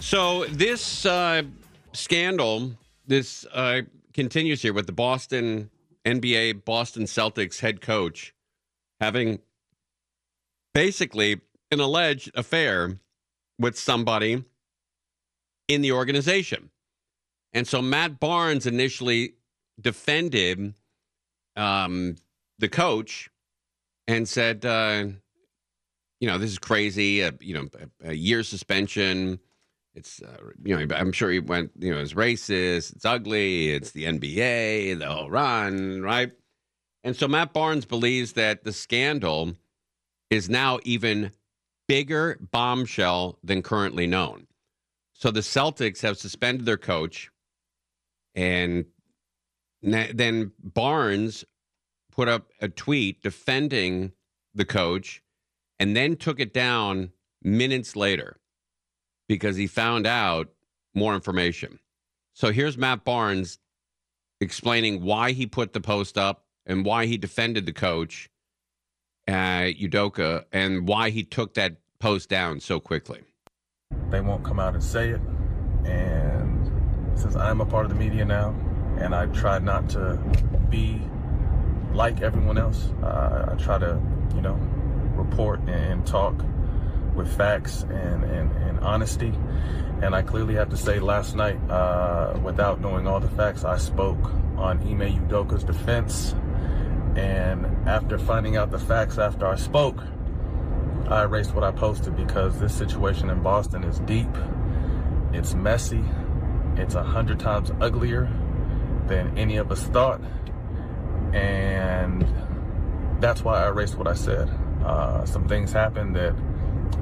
So this uh, scandal, this uh, continues here with the Boston NBA, Boston Celtics head coach having basically an alleged affair with somebody in the organization. And so Matt Barnes initially defended um, the coach and said, uh, you know, this is crazy. Uh, you know, a, a year suspension. It's, uh, you know, I'm sure he went, you know, it's racist. It's ugly. It's the NBA, the whole run, right? And so Matt Barnes believes that the scandal is now even bigger bombshell than currently known. So the Celtics have suspended their coach, and then Barnes put up a tweet defending the coach and then took it down minutes later because he found out more information. So here's Matt Barnes explaining why he put the post up and why he defended the coach, uh, Udoka, and why he took that post down so quickly. They won't come out and say it. And since I'm a part of the media now, and I try not to be like everyone else, uh, I try to, you know, report and talk with facts and, and, and honesty. And I clearly have to say, last night, uh, without knowing all the facts, I spoke on Ime Udoka's defense. And after finding out the facts after I spoke, I erased what I posted because this situation in Boston is deep, it's messy, it's a hundred times uglier than any of us thought. And that's why I erased what I said. Uh, some things happened that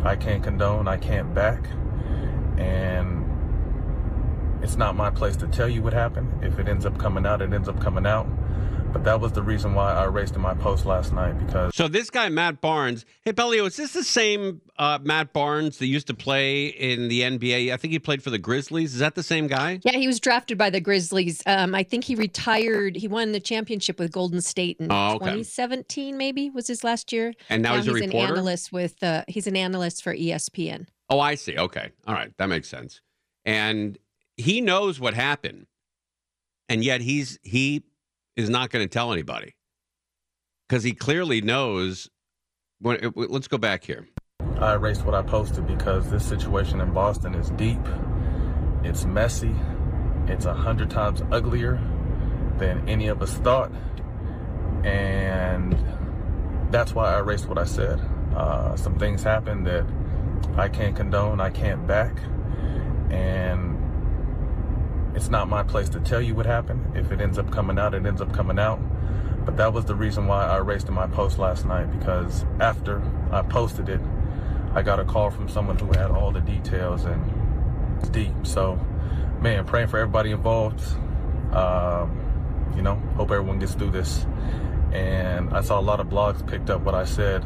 I can't condone, I can't back. And it's not my place to tell you what happened. If it ends up coming out, it ends up coming out. But that was the reason why I erased in my post last night because. So this guy Matt Barnes, hey Bellio, is this the same uh, Matt Barnes that used to play in the NBA? I think he played for the Grizzlies. Is that the same guy? Yeah, he was drafted by the Grizzlies. Um, I think he retired. He won the championship with Golden State in Oh, okay. 2017. Maybe was his last year. And now he's a an analyst with. Uh, he's an analyst for ESPN. Oh, I see. Okay, all right, that makes sense. And he knows what happened, and yet he's he is not going to tell anybody because he clearly knows. When, let's go back here. I erased what I posted because this situation in Boston is deep, it's messy, it's a hundred times uglier than any of us thought. And that's why I erased what I said. Uh, some things happened that I can't condone, I can't back. And it's not my place to tell you what happened. If it ends up coming out, it ends up coming out. But that was the reason why I erased my post last night because after I posted it, I got a call from someone who had all the details and it's deep. So, man, praying for everybody involved. Um, you know, hope everyone gets through this. And I saw a lot of blogs picked up what I said,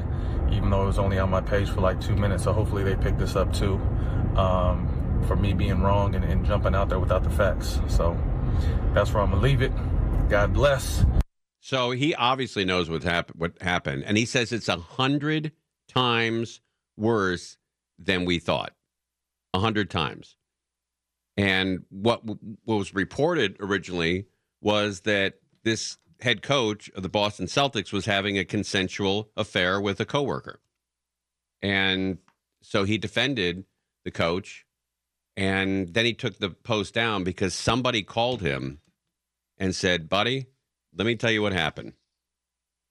even though it was only on my page for like two minutes. So hopefully they picked this up too. Um, for me being wrong and, and jumping out there without the facts. So that's where I'm gonna leave it. God bless. So he obviously knows what happened. What happened, and he says it's a hundred times worse than we thought. A hundred times. And what what was reported originally was that this head coach of the Boston Celtics was having a consensual affair with a coworker, and so he defended the coach, and then he took the post down because somebody called him and said, "Buddy." let me tell you what happened.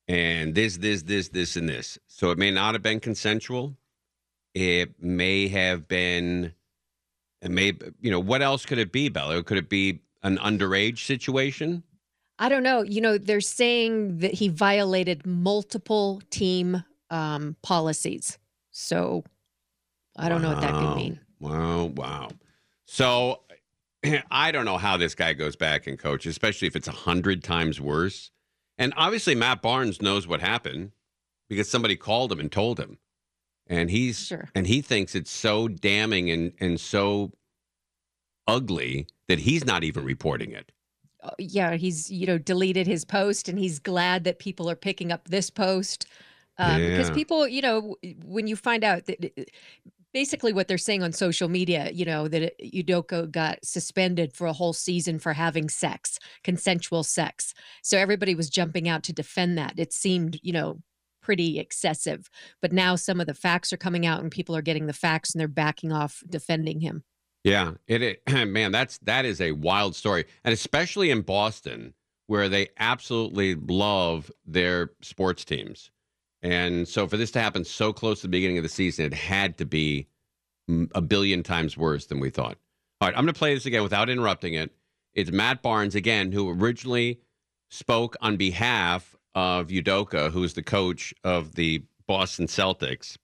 And this, this, this, this, and this. So it may not have been consensual. It may have been, it may, you know, what else could it be, Bella? Could it be an underage situation? I don't know. You know, they're saying that he violated multiple team um, policies. So I don't know what that could mean. Wow, wow. So I don't know how this guy goes back and coaches, especially if it's a hundred times worse. And obviously, Matt Barnes knows what happened because somebody called him and told him, and he's Sure. and he thinks it's so damning and and so ugly that he's not even reporting it. Uh, yeah, he's you know deleted his post, and he's glad that people are picking up this post um, because people, you know, when you find out that basically what they're saying on social media, you know, that Udoka got suspended for a whole season for having sex, consensual sex. So everybody was jumping out to defend that. It seemed, you know, pretty excessive. But now some of the facts are coming out, and people are getting the facts, and they're backing off defending him. Yeah, it, it man, that's that is a wild story, and especially in Boston, where they absolutely love their sports teams, and so for this to happen so close to the beginning of the season, it had to be a billion times worse than we thought. All right, I'm going to play this again without interrupting it. It's Matt Barnes again, who originally spoke on behalf of Udoka, who's the coach of the Boston Celtics.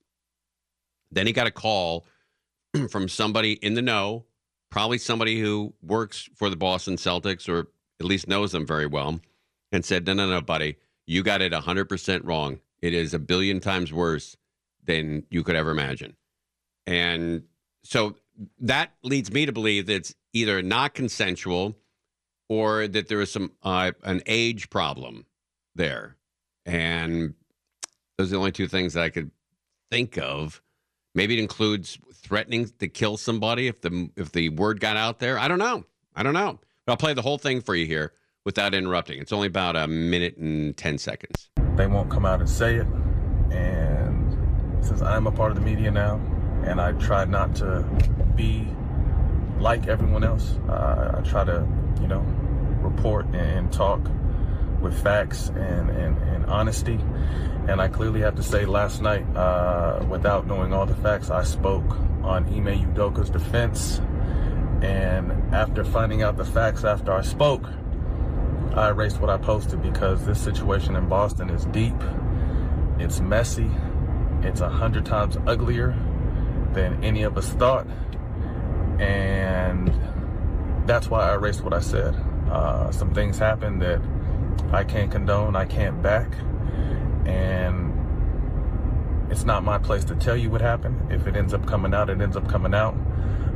Then he got a call from somebody in the know, probably somebody who works for the Boston Celtics or at least knows them very well, and said, No, no, no, buddy, you got it 100% wrong. It is a billion times worse than you could ever imagine. And so that leads me to believe that it's either not consensual or that there is some uh, an age problem there. And those are the only two things that I could think of. Maybe it includes threatening to kill somebody if the if the word got out there. I don't know. I don't know. But I'll play the whole thing for you here without interrupting. It's only about a minute and ten seconds. They won't come out and say it. And since I'm a part of the media now, and I try not to be like everyone else, uh, I try to, you know, report and talk with facts and, and, and honesty. And I clearly have to say, last night, uh, without knowing all the facts, I spoke on Ime Udoka's defense. And after finding out the facts after I spoke, I erased what I posted because this situation in Boston is deep, it's messy, it's a hundred times uglier than any of us thought. And that's why I erased what I said. Uh, some things happened that I can't condone, I can't back. And it's not my place to tell you what happened. If it ends up coming out, it ends up coming out.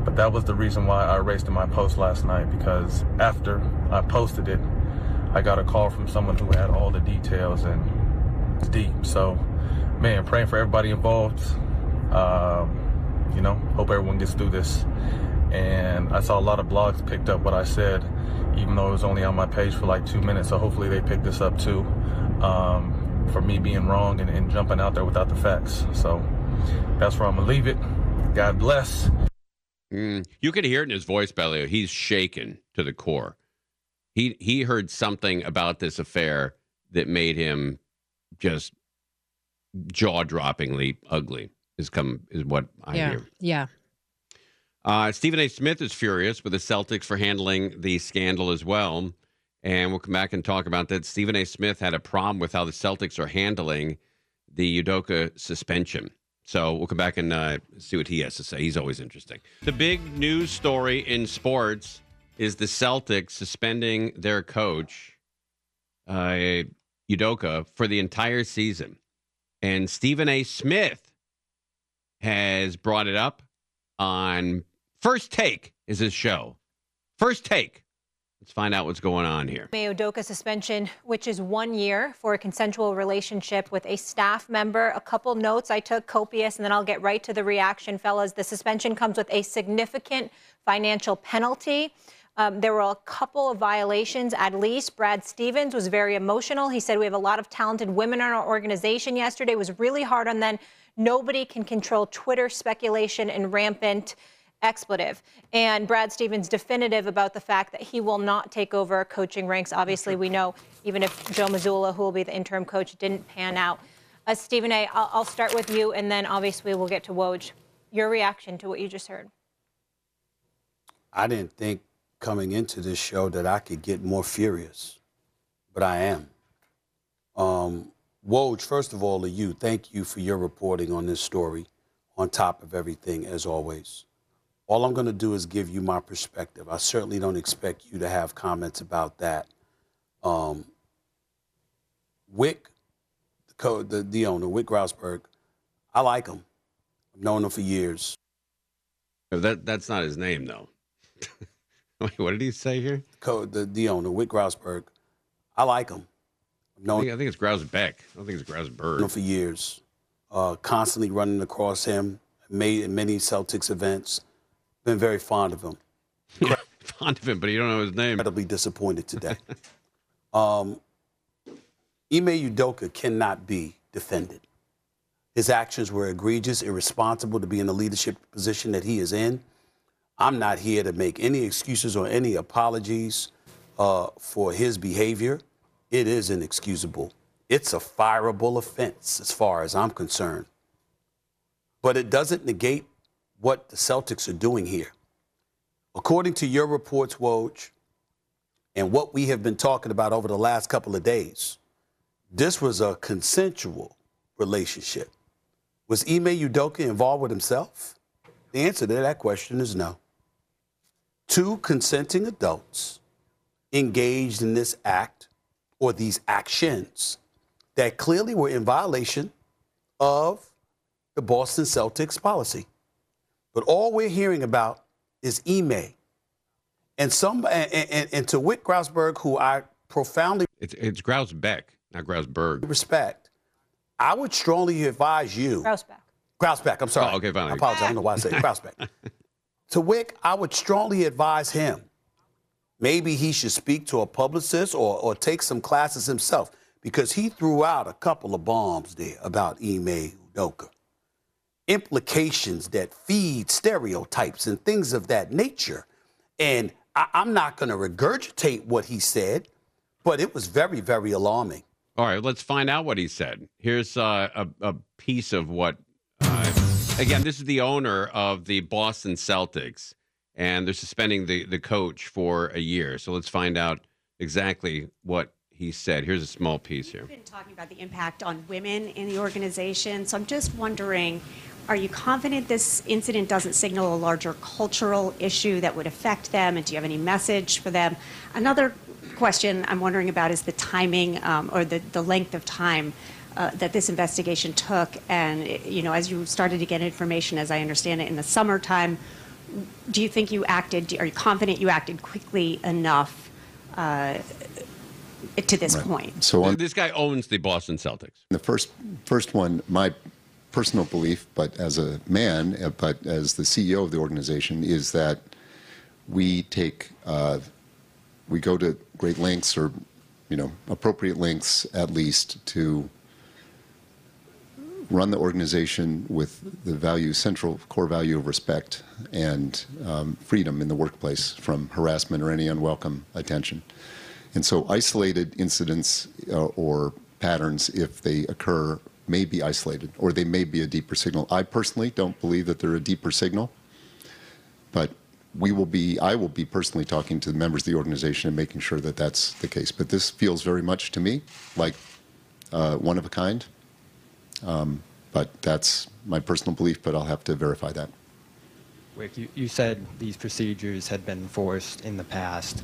But that was the reason why I erased my post last night because after I posted it, I got a call from someone who had all the details and it's deep. So, man, praying for everybody involved. Um, you know, hope everyone gets through this. And I saw a lot of blogs picked up what I said, even though it was only on my page for like two minutes. So hopefully they picked this up too, um, for me being wrong and, and jumping out there without the facts. So that's where I'm gonna leave it. God bless. Mm, you could hear it in his voice, Belio. He's shaken to the core. He he heard something about this affair that made him just jaw droppingly ugly. Is come is what I yeah, hear. yeah. Uh, Stephen A. Smith is furious with the Celtics for handling the scandal as well. And we'll come back and talk about that. Stephen A. Smith had a problem with how the Celtics are handling the Udoka suspension. So we'll come back and uh, see what he has to say. He's always interesting. The big news story in sports is the Celtics suspending their coach, uh, Udoka, for the entire season. And Stephen A. Smith has brought it up on First Take is his show. First Take. Let's find out what's going on here. Ime Udoka suspension, which is one year for a consensual relationship with a staff member. A couple notes I took copious, and then I'll get right to the reaction, fellas. The suspension comes with a significant financial penalty. Um, there were a couple of violations at least. Brad Stevens was very emotional. He said, We have a lot of talented women in our organization yesterday. It was really hard on them. Nobody can control Twitter speculation and rampant expletive. And Brad Stevens definitive about the fact that he will not take over coaching ranks. Obviously, we know even if Joe Mazzulla, who will be the interim coach, didn't pan out. Uh, Stephen A., I'll, I'll start with you, and then obviously we'll get to Woj. Your reaction to what you just heard. I didn't think coming into this show that I could get more furious, but I am. Um, Woj, first of all, to you, thank you for your reporting on this story, on top of everything, as always. All I'm going to do is give you my perspective. I certainly don't expect you to have comments about that. Um, Wick, the, co- the, the owner, Wick Grausberg, I like him. I've known him for years. That that's not his name though. Wait, what did he say here? Co- the, the owner, Wick Grausberg, I like him. I've I known think, I think it's Grouse Beck. I don't think it's Grouse him Bird. for years. Uh, constantly running across him, made in many Celtics events. Been very fond of him. Fond of him, but you don't know his name. Incredibly disappointed today. um, Ime Udoka cannot be defended. His actions were egregious, irresponsible to be in the leadership position that he is in. I'm not here to make any excuses or any apologies uh, for his behavior. It is inexcusable. It's a fireable offense as far as I'm concerned. But it doesn't negate what the Celtics are doing here. According to your reports, Woj, and what we have been talking about over the last couple of days, this was a consensual relationship. Was Ime Udoka involved with himself? The answer to that question is no. Two consenting adults engaged in this act or these actions that clearly were in violation of the Boston Celtics policy. But all we're hearing about is Ime. And some and, and, and to Wick Grausberg, who I profoundly It's it's Grouse Beck, not Grouse Berg. respect, I would strongly advise you. Grousbeck. Grausbeck, I'm sorry. Oh, okay, fine. I apologize. I don't know why I said Grausbeck. To Wick, I would strongly advise him. Maybe he should speak to a publicist or, or take some classes himself because he threw out a couple of bombs there about Ime Udoka. Implications that feed stereotypes and things of that nature. And I, I'm not going to regurgitate what he said, but it was very, very alarming. All right, let's find out what he said. Here's uh, a, a piece of what. Uh, again, this is the owner of the Boston Celtics, and they're suspending the, the coach for a year. So let's find out exactly what he said. Here's a small piece here. You've been talking about the impact on women in the organization. So I'm just wondering, are you confident this incident doesn't signal a larger cultural issue that would affect them? And do you have any message for them? Another question I'm wondering about is the timing um, or the, the length of time uh, that this investigation took. And, you know, as you started to get information, as I understand it, in the summertime, do you think you acted, are you confident you acted quickly enough uh, to this point? So on This guy owns the Boston Celtics. the first first one, my personal belief, but as a man, uh, but as the CEO of the organization, is that we take uh, we go to great lengths or you know appropriate lengths at least to run the organization with the value central core value of respect and um, freedom in the workplace from harassment or any unwelcome attention. And so isolated incidents uh, or patterns, if they occur, may be isolated or they may be a deeper signal. I personally don't believe that they're a deeper signal, but we will be, I will be personally talking to the members of the organization and making sure that that's the case. But this feels very much to me like uh, one of a kind. Um, but that's my personal belief, but I'll have to verify that. Wick, you, you said these procedures had been enforced in the past.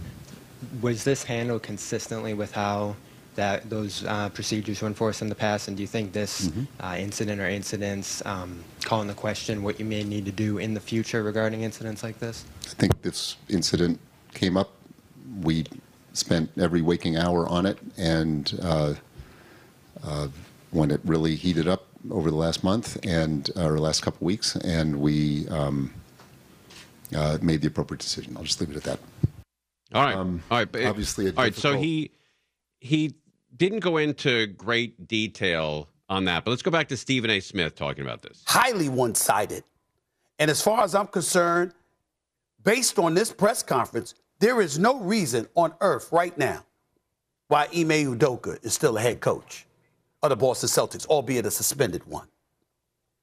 Was this handled consistently with how that those uh, procedures were enforced in the past? And do you think this Mhm. uh, incident or incidents um, call into question what you may need to do in the future regarding incidents like this? I think this incident came up. We spent every waking hour on it, and uh, uh, when it really heated up over the last month and uh, or last couple weeks, and we um, uh, made the appropriate decision. I'll just leave it at that. All right. Um, all right. but- obviously a all right. So he he didn't go into great detail on that, but let's go back to Stephen A. Smith talking about this. highly one sided. And as far as I'm concerned, based on this press conference, there is no reason on earth right now why Ime Udoka is still a head coach of the Boston Celtics, albeit a suspended one.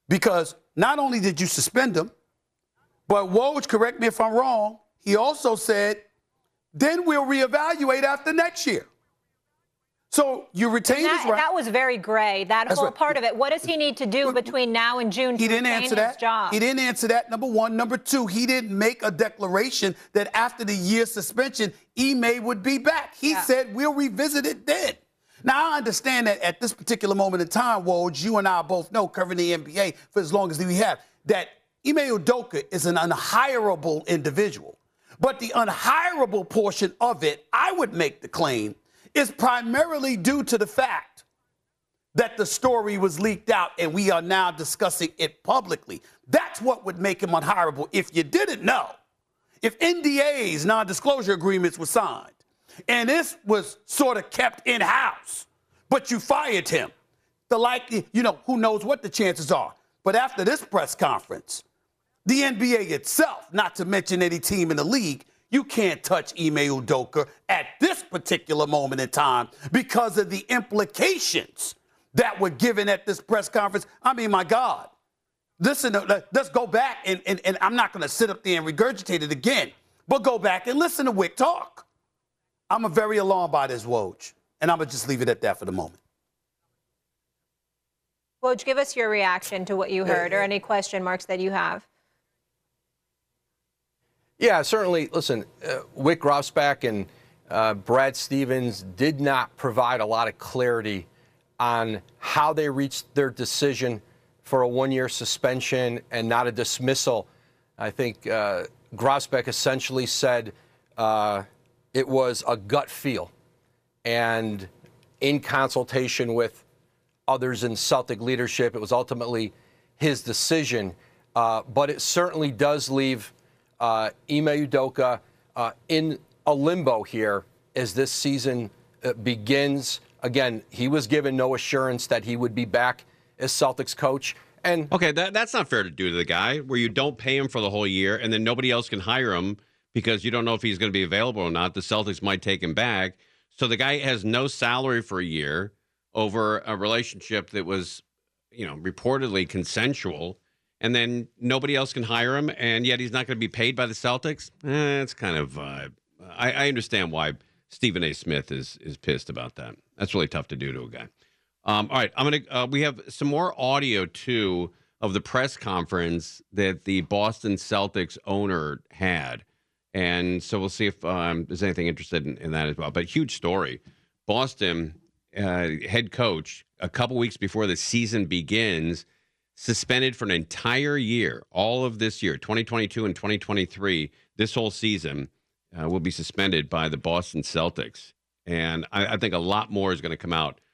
Because not only did you suspend him, but Woj, correct me if I'm wrong, he also said, then we'll reevaluate after next year. So you retain that, his right. that was very gray. That That's whole right. part of it. What does he need to do between now and June to He didn't retain answer his that. job? He didn't answer that. Number one. Number two, he didn't make a declaration that after the year suspension, Ime would be back. He Yeah. said we'll revisit it then. Now I understand that at this particular moment in time, Woj, you and I both know covering the NBA for as long as we have that Ime Udoka is an unhirable individual. But the unhirable portion of it, I would make the claim, is primarily due to the fact that the story was leaked out and we are now discussing it publicly. That's what would make him unhireable. If you didn't know, if NDAs, non disclosure agreements, were signed and this was sort of kept in house, but you fired him, the likely, you know, who knows what the chances are. But after this press conference, the NBA itself, not to mention any team in the league, you can't touch Ime Udoka at this particular moment in time because of the implications that were given at this press conference. I mean, my God. Listen, uh, let's go back, and, and, and I'm not going to sit up there and regurgitate it again, but go back and listen to Wick talk. I'm very alarmed by this, Woj, and I'm going to just leave it at that for the moment. Woj, give us your reaction to what you heard or any question marks that you have. Yeah, certainly. Listen, uh, Wyc Grousbeck and uh, Brad Stevens did not provide a lot of clarity on how they reached their decision for a one-year suspension and not a dismissal. I think uh, Grosbeck essentially said uh, it was a gut feel, and in consultation with others in Celtic leadership, it was ultimately his decision. Uh, but it certainly does leave uh, Ime Udoka uh, in a limbo here as this season uh, begins. Again, he was given no assurance that he would be back as Celtics coach. And Okay, that, that's not fair to do to the guy where you don't pay him for the whole year and then nobody else can hire him because you don't know if he's going to be available or not. The Celtics might take him back. So the guy has no salary for a year over a relationship that was, you know, reportedly consensual. And then nobody else can hire him, and yet he's not going to be paid by the Celtics. Eh, kind of. Uh, I, I understand why Stephen A. Smith is is pissed about that. That's really tough to do to a guy. Um, all right, I'm gonna. Uh, we have some more audio too of the press conference that the Boston Celtics owner had, and so we'll see if um, there's anything interested in, in that as well. But huge story, Boston uh, head coach a couple weeks before the season begins suspended for an entire year, all of this year, 2022 and 2023, this whole season uh, will be suspended by the Boston Celtics. And I, I think a lot more is going to come out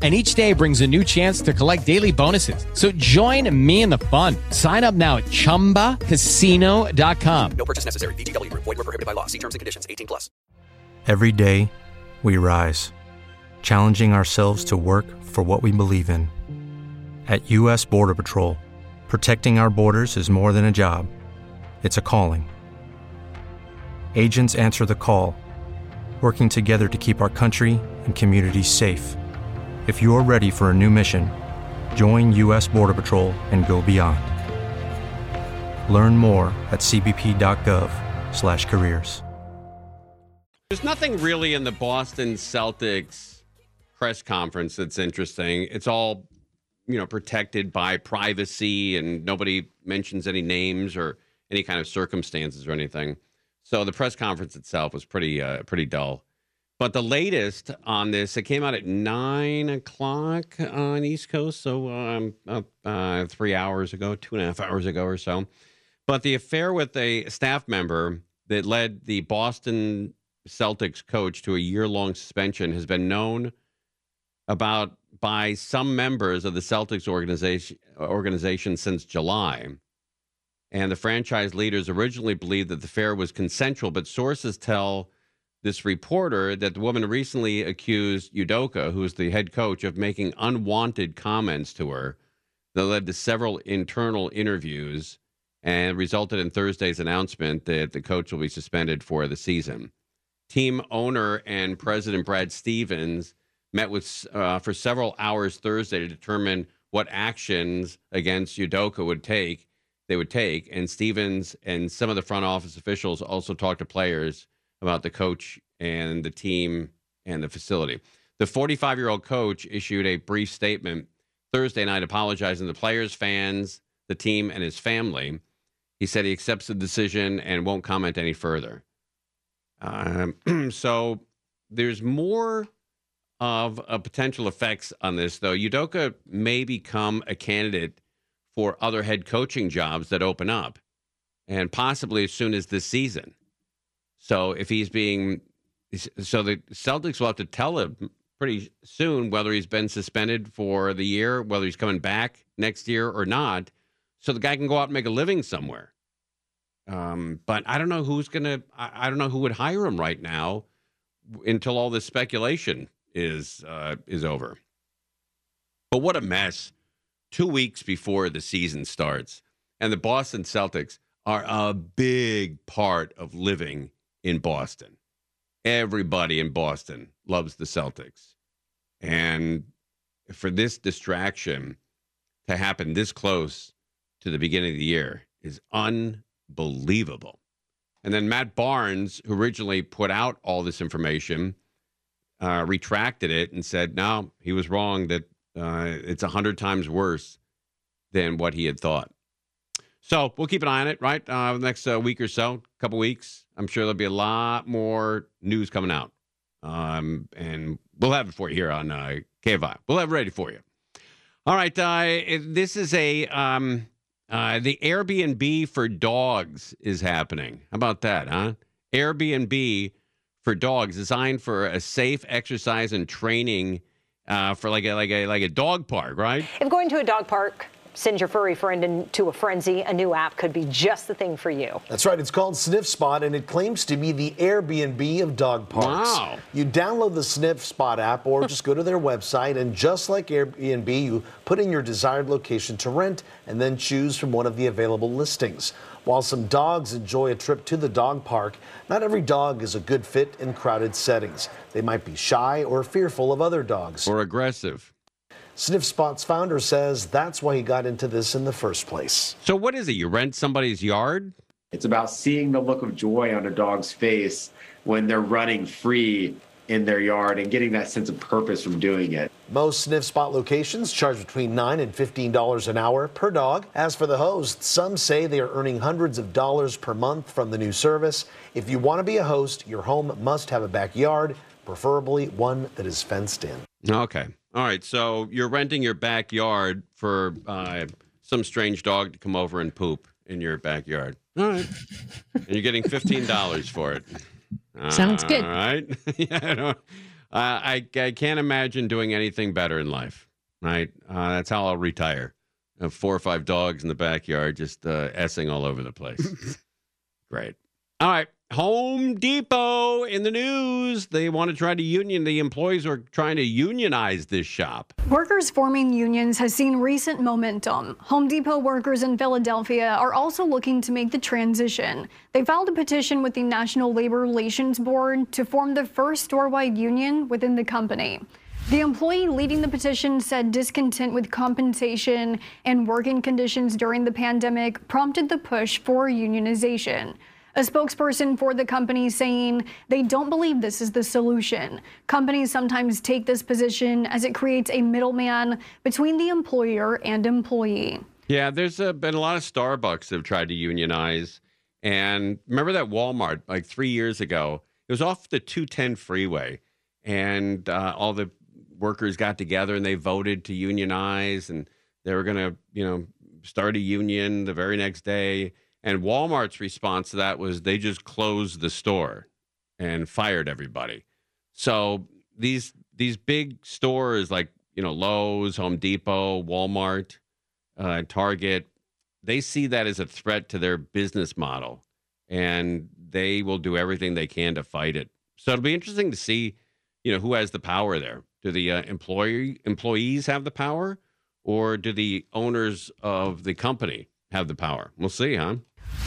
And each day brings a new chance to collect daily bonuses. So join me in the fun. Sign up now at chumbacasino.com. No purchase necessary. VGW Group. Void were prohibited by law. See terms and conditions. 18 plus. Every day, we rise, challenging ourselves to work for what we believe in. At U.S. Border Patrol, protecting our borders is more than a job, it's a calling. Agents answer the call, working together to keep our country and communities safe. If you're ready for a new mission, join U.S. Border Patrol and go beyond. Learn more at cbp.gov/careers. There's nothing really in the Boston Celtics press conference that's interesting. It's all, you know, protected by privacy and nobody mentions any names or any kind of circumstances or anything. So the press conference itself was pretty uh, pretty dull. But the latest on this, it came out at nine o'clock on East Coast, so um, uh, uh, three hours ago, two and a half hours ago or so. But the affair with a staff member that led the Boston Celtics coach to a year-long suspension has been known about by some members of the Celtics organization organization since July. And the franchise leaders originally believed that the affair was consensual, but sources tell this reporter that the woman recently accused Udoka, who is the head coach, of making unwanted comments to her that led to several internal interviews and resulted in Thursday's announcement that the coach will be suspended for the season. Team owner and president Brad Stevens met with uh, for several hours Thursday to determine what actions against Udoka would take. They would take, and Stevens and some of the front office officials also talked to players about the coach and the team and the facility. The 45 year old coach issued a brief statement Thursday night apologizing to players, fans, the team, and his family. He said he accepts the decision and won't comment any further. Um, so there's more of a potential effects on this, though. Udoka may become a candidate for other head coaching jobs that open up, and possibly as soon as this season. So if he's being, so the Celtics will have to tell him pretty soon whether he's been suspended for the year, whether he's coming back next year or not, so the guy can go out and make a living somewhere. Um, but I don't know who's gonna. I, I don't know who would hire him right now until all this speculation is uh, is over. But what a mess! Two weeks before the season starts, and the Boston Celtics are a big part of living in Boston. Everybody in Boston loves the Celtics, and for this distraction to happen this close to the beginning of the year is unbelievable. And then Matt Barnes, who originally put out all this information, uh, retracted it and said, no, he was wrong, that uh, it's 100 times worse than what he had thought. So we'll keep an eye on it, right? Uh, the next uh, week or so, couple weeks. I'm sure there'll be a lot more news coming out. Um, and we'll have it for you here on uh, KFI. We'll have it ready for you. All right. Uh, this is a. Um, uh, the Airbnb for dogs is happening. How about that, huh? Airbnb for dogs, designed for a safe exercise and training uh, for like a like a like a dog park, right? If going to a dog park sends your furry friend into a frenzy, a new app could be just the thing for you. That's right. It's called Sniffspot, and it claims to be the Airbnb of dog parks. Wow. You download the Sniffspot app or just go to their website, and just like Airbnb, you put in your desired location to rent and then choose from one of the available listings. While some dogs enjoy a trip to the dog park, not every dog is a good fit in crowded settings. They might be shy or fearful of other dogs. Or aggressive. Sniffspot's founder says that's why he got into this in the first place. So, what is it? You rent somebody's yard? It's about seeing the look of joy on a dog's face when they're running free in their yard and getting that sense of purpose from doing it. Most Sniffspot locations charge between 9 and $15 an hour per dog. As for the hosts, some say they are earning hundreds of dollars per month from the new service. If you want to be a host, your home must have a backyard, preferably one that is fenced in. Okay. All right. So you're renting your backyard for uh, some strange dog to come over and poop in your backyard. All right. and you're getting $15 for it. Sounds good. All right. yeah. I, don't, uh, I, I can't imagine doing anything better in life. Right. Uh, that's how I'll retire. Four or five dogs in the backyard just uh, essing all over the place. Great. All right. Home Depot in the news. They want to try to union. The employees are trying to unionize this shop. Workers forming unions has seen recent momentum. Home Depot workers in Philadelphia are also looking to make the transition. They filed a petition with the National Labor Relations Board to form the first store-wide union within the company. The employee leading the petition said discontent with compensation and working conditions during the pandemic prompted the push for unionization. A spokesperson for the company saying they don't believe this is the solution. Companies sometimes take this position as it creates a middleman between the employer and employee. Yeah, there's uh, been a lot of Starbucks that have tried to unionize. And remember that Walmart like three years ago? It was off the 210 freeway, and uh, all the workers got together and they voted to unionize, and they were going to, you know, start a union the very next day. And Walmart's response to that was they just closed the store and fired everybody. So these these big stores like you know Lowe's, Home Depot, Walmart, uh, Target, they see that as a threat to their business model, and they will do everything they can to fight it. So it'll be interesting to see, you know, who has the power there. Do the uh, employee employees have the power, or do the owners of the company have the power. We'll see, huh?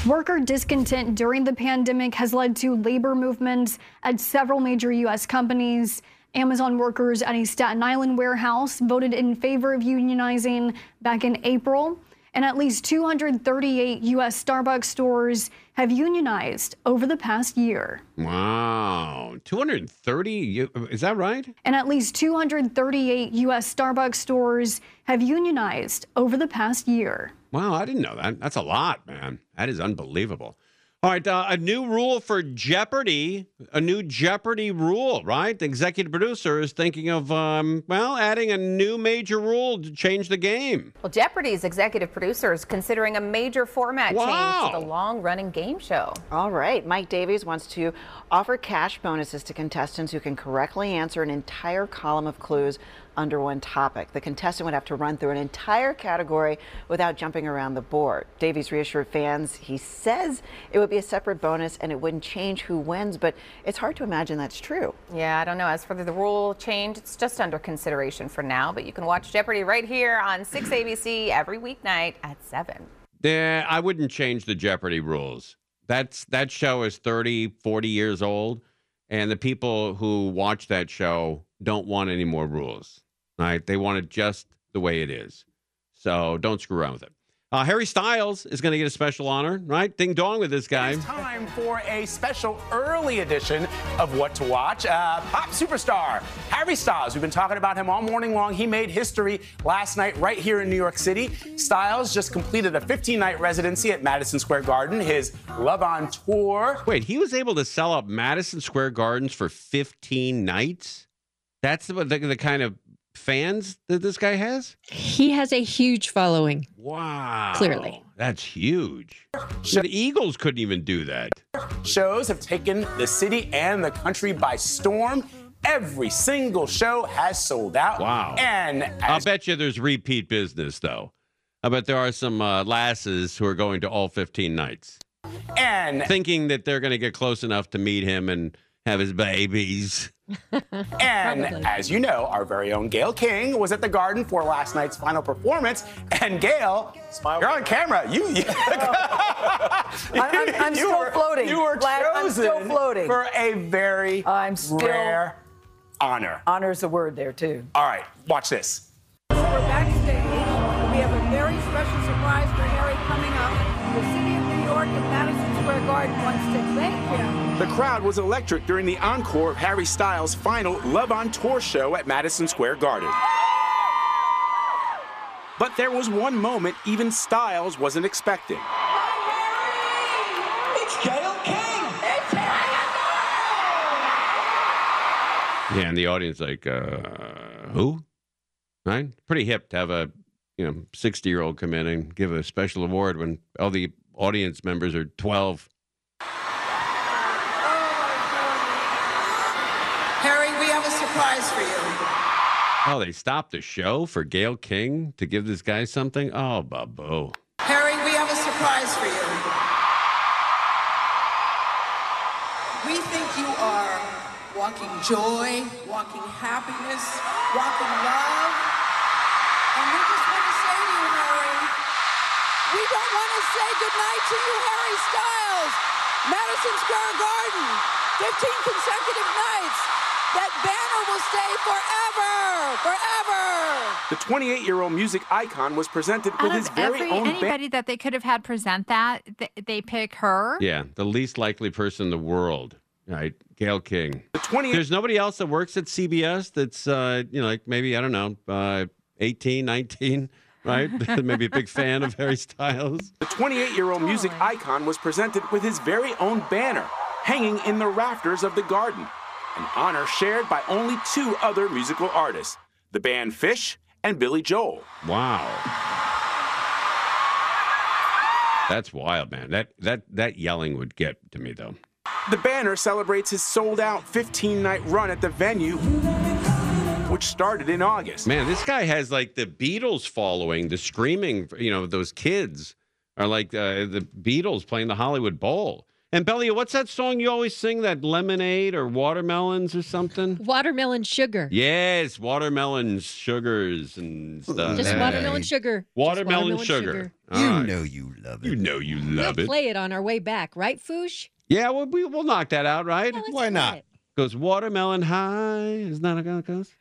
Worker discontent during the pandemic has led to labor movements at several major U.S. companies. Amazon workers at a Staten Island warehouse voted in favor of unionizing back in April. And at least 238 U.S. Starbucks stores have unionized over the past year. Wow. 230? You- Is that right? And at least 238 U.S. Starbucks stores have unionized over the past year. Wow, I didn't know that. That's a lot, man. That is unbelievable. All right, uh, a new rule for Jeopardy, a new Jeopardy rule, right? The executive producer is thinking of, um, well, adding a new major rule to change the game. Well, Jeopardy's executive producer is considering a major format Wow. change to the long running game show. All right. Mike Davies wants to offer cash bonuses to contestants who can correctly answer an entire column of clues under one topic. The contestant would have to run through an entire category without jumping around the board. Davies reassured fans he says it would be a separate bonus and it wouldn't change who wins, but it's hard to imagine that's true. Yeah, I don't know. As for the rule change, it's just under consideration for now, but you can watch Jeopardy right here on 6 ABC every weeknight at 7. Yeah, I wouldn't change the Jeopardy rules. That's that show is 30, 40 years old, and the people who watch that show don't want any more rules. Right? They want it just the way it is. So don't screw around with it. Uh, Harry Styles is going to get a special honor, right? Ding dong with this guy. Time for a special early edition of What to Watch. Uh, pop superstar Harry Styles. We've been talking about him all morning long. He made history last night right here in New York City. Styles just completed a 15 night residency at Madison Square Garden, his Love on Tour. Wait, he was able to sell out Madison Square Gardens for 15 nights? That's the, the, the kind of fans that this guy has? He has a huge following. Wow. Clearly. That's huge. The Eagles couldn't even do that. Shows have taken the city and the country by storm. Every single show has sold out. Wow. And I'll bet you there's repeat business, though. I bet there are some uh, lasses who are going to all 15 nights, and thinking that they're going to get close enough to meet him and have his babies. And Probably. as you know, our very own Gayle King was at the Garden for last night's final performance. And Gail, you're on camera. You, you I'm, I'm you still were- floating. You were Glad I'm still floating. for a very I'm still- rare honor. Honor's a word there, too. All right, watch this. We're backstage. We have a very special surprise for Harry coming up. The city of New York and Madison Square Garden wants to thank him. The crowd was electric during the encore of Harry Styles' final Love on Tour show at Madison Square Garden. But there was one moment even Styles wasn't expecting. It's Gayle King. It's Yeah, and the audience like, uh, who? Right? Pretty hip to have a you know 60 year old come in and give a special award when all the audience members are 12. Harry, we have a surprise for you. Oh, they stopped the show for Gayle King to give this guy something. Oh, Babu. Harry, we have a surprise for you. We think you are walking joy, walking happiness, walking love. And we just want to say to you, Harry, we don't want to say goodnight to you, Harry Styles. Madison Square Garden, 15 consecutive nights. That banner will stay forever, forever. The 28 year old music icon was presented with his of very every own band. anybody that they could have had present that, th- they pick her. Yeah, the least likely person in the world. Right, Gayle King. The 20 There's nobody else that works at CBS that's uh, you know like maybe I don't know uh, 18, 19, right? maybe a big fan of Harry Styles. The 28 year old music icon was presented with his very own banner hanging in the rafters of the garden, an honor shared by only two other musical artists the band Phish and Billy Joel. Wow. That's wild, man. That that that yelling would get to me though. The banner celebrates his sold out 15 night run at the venue, which started in August. Man, this guy has like the Beatles following, the screaming, you know, those kids are like uh, the Beatles playing the Hollywood Bowl. And Belia, what's that song you always sing? That lemonade or watermelons or something? Watermelon sugar. Yes, watermelons, sugars, and stuff. Just watermelon sugar. Watermelon, watermelon sugar. You All right. know you love it. You know you love we'll it. play it on our way back, right, Foosh? Yeah, well, we, we'll knock that out, right? Why not? Goes watermelon high. Is that how it goes?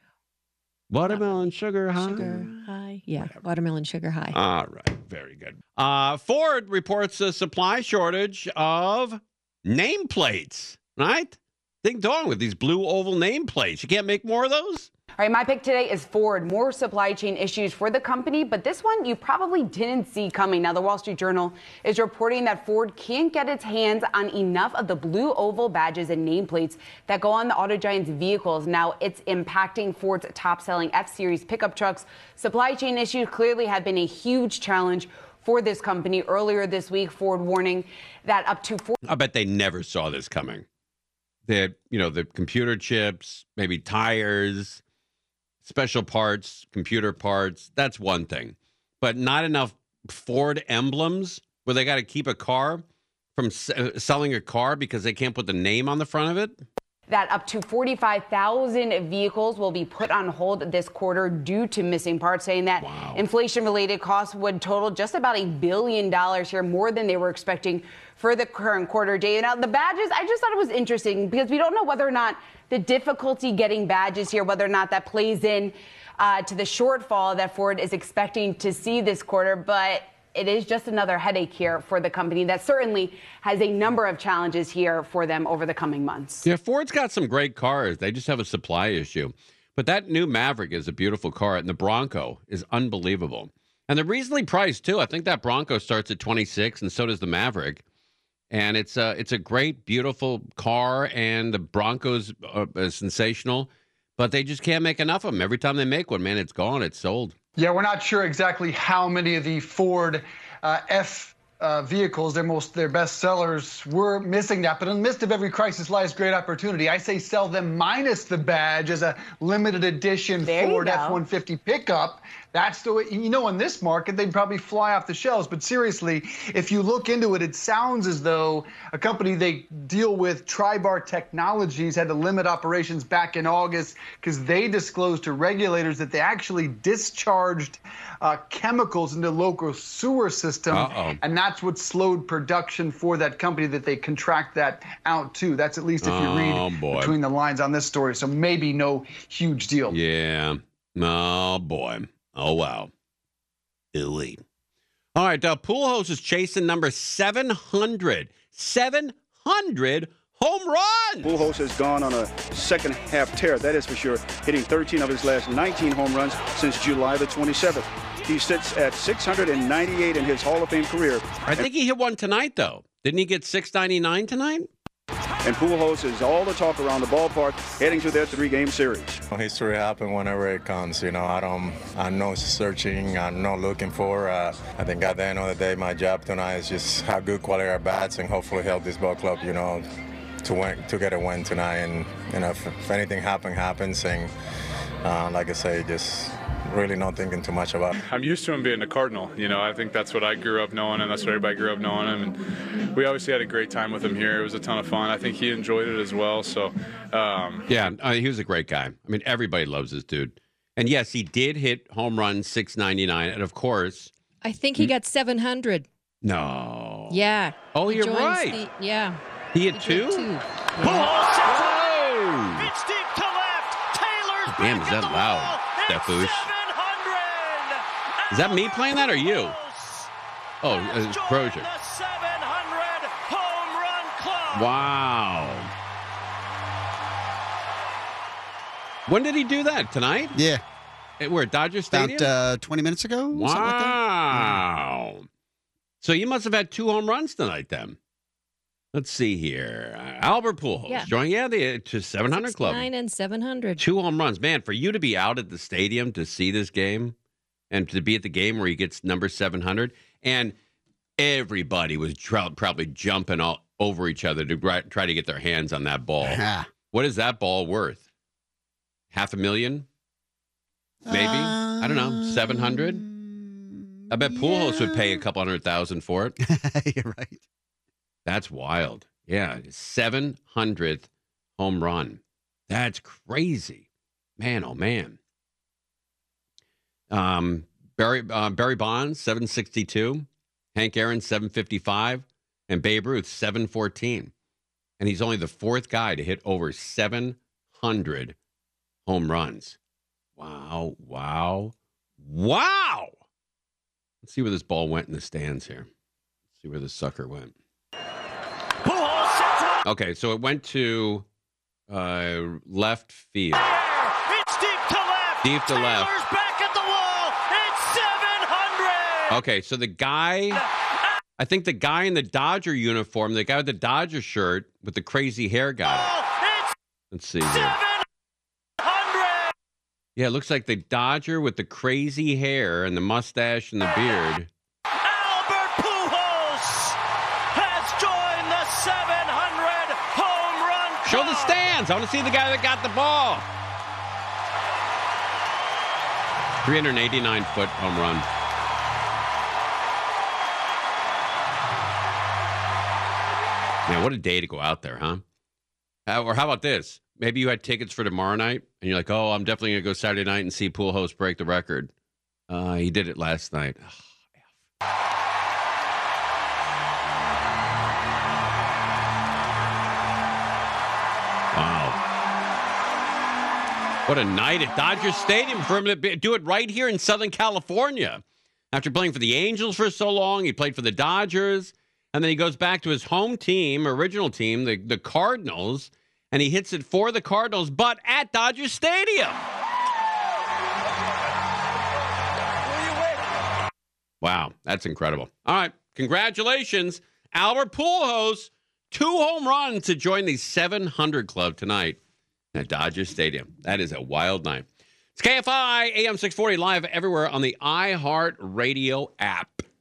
Watermelon sugar high. Sugar high. Yeah, watermelon sugar high. All right, very good. Uh, Ford reports a supply shortage of nameplates. Right? Ding dong with these blue oval nameplates. You can't make more of those. Right, my pick today is Ford. More supply chain issues for the company, but this one you probably didn't see coming. Now, the Wall Street Journal is reporting that Ford can't get its hands on enough of the blue oval badges and nameplates that go on the Auto Giant's vehicles. Now, it's impacting Ford's top selling F Series pickup trucks. Supply chain issues clearly have been a huge challenge for this company. Earlier this week, Ford warning that up to 40 I bet they never saw this coming. The you know the computer chips, maybe tires, special parts, computer parts. That's one thing, but not enough Ford emblems where they got to keep a car from s- uh, selling a car because they can't put the name on the front of it. that up to 45,000 vehicles will be put on hold this quarter due to missing parts, saying that inflation related costs would total just about a billion dollars here, more than they were expecting for the current quarter day. Now, the badges, I just thought it was interesting because we don't know whether or not the difficulty getting badges here, whether or not that plays in uh, to the shortfall that Ford is expecting to see this quarter, but it is just another headache here for the company that certainly has a number of challenges here for them over the coming months. Yeah, Ford's got some great cars. They just have a supply issue. But that new Maverick is a beautiful car, and the Bronco is unbelievable. And they're reasonably priced too. I think that Bronco starts at 26, and so does the Maverick. And it's a it's a great, beautiful car, and the Bronco's uh, uh, sensational. But they just can't make enough of them. Every time they make one, man, it's gone. It's sold. Yeah, we're not sure exactly how many of the Ford uh, F uh, vehicles, their most their best sellers, were missing that. But in the midst of every crisis lies great opportunity. I say sell them minus the badge as a limited edition There Ford. F-150 pickup. That's the way, you know, in this market, they'd probably fly off the shelves. But seriously, if you look into it, it sounds as though a company they deal with, Tribar Technologies, had to limit operations back in August because they disclosed to regulators that they actually discharged uh, chemicals into local sewer system. Uh-oh. And that's what slowed production for that company that they contract that out to. That's at least if you Oh, read boy. between the lines on this story. So maybe no huge deal. Yeah. Oh boy. Oh wow. Elite. All right. Uh, Pujols is chasing number 700. 700 home runs. Pujols has gone on a second half tear, that is for sure, hitting 13 of his last 19 home runs since July the 27th. He sits at 698 in his Hall of Fame career. I think he hit one tonight, though. Didn't he get 699 tonight? And Pujols is all the talk around the ballpark heading to their three-game series. History happens whenever it comes. You know, I don't. I'm not searching. I'm not looking for. Uh, I think at the end of the day, my job tonight is just have good quality at bats and hopefully help this ball club. You know, to win, to get a win tonight. And you know, if, if anything happen, happens. And uh, like I say, just really not thinking too much about. I'm used to him being a Cardinal. You know, I think that's what I grew up knowing, and that's what everybody grew up knowing him. And we obviously had a great time with him here. It was a ton of fun. I think he enjoyed it as well. So, um, Yeah, uh, he was a great guy. I mean, everybody loves this dude. And yes, he did hit home run 699. And of course, I think he got 700. no. Yeah. Oh, He you're right. the- yeah. He hit two? Whoa! It's deep to left. Taylor's Damn, is that loud, Stefoosh? Is that me playing that or you? Oh, uh, Crozier. home run club. Wow. When did he do that? Tonight? Yeah. We're at Dodger Stadium? About uh, 20 minutes ago? something like that? Wow. So you must have had two home runs tonight then. Let's see here. Uh, Albert Pujols Yeah. joined, yeah, the to 700 Club. Nine and 700. Two home runs. Man, for you to be out at the stadium to see this game and to be at the game where he gets number 700, and everybody was tr- probably jumping all over each other to try, try to get their hands on that ball. what is that ball worth? Half a million? Maybe? I don't know. 700? I bet pool Pujols would pay a couple hundred thousand for it. You're right. That's wild. Yeah, 700th home run. That's crazy. Man, oh man. Um, Barry uh, Barry Bonds 762, Hank Aaron 755, and Babe Ruth 714. And he's only the fourth guy to hit over 700 home runs. Wow, wow, wow. Let's see where this ball went in the stands here. Let's see where this sucker went. Okay, so it went to uh, left field. It's deep to left. Deep to left. Back at the wall. It's 700. Okay, so the guy, I think the guy in the Dodger uniform, the guy with the Dodger shirt with the crazy hair guy. Oh, Let's see here. Yeah, it looks like the Dodger with the crazy hair and the mustache and the beard. Albert Pujols has joined the 700 home run Show the stands. I want to see the guy that got the ball. 389 foot home run. Man, what a day to go out there, huh? Uh, or how about this? Maybe you had tickets for tomorrow night, and you're like, "Oh, I'm definitely gonna go Saturday night and see Pujols break the record." Uh, he did it last night. Wow. What a night at Dodger Stadium for him to do it right here in Southern California. After playing for the Angels for so long, he played for the Dodgers, and then he goes back to his home team, original team, the, the Cardinals, and he hits it for the Cardinals, but at Dodger Stadium. Wow, that's incredible. All right, congratulations, Albert Pujols, two home runs to join the 700 club tonight at Dodger Stadium. That is a wild night. It's KFI AM 640 live everywhere on the iHeart Radio app.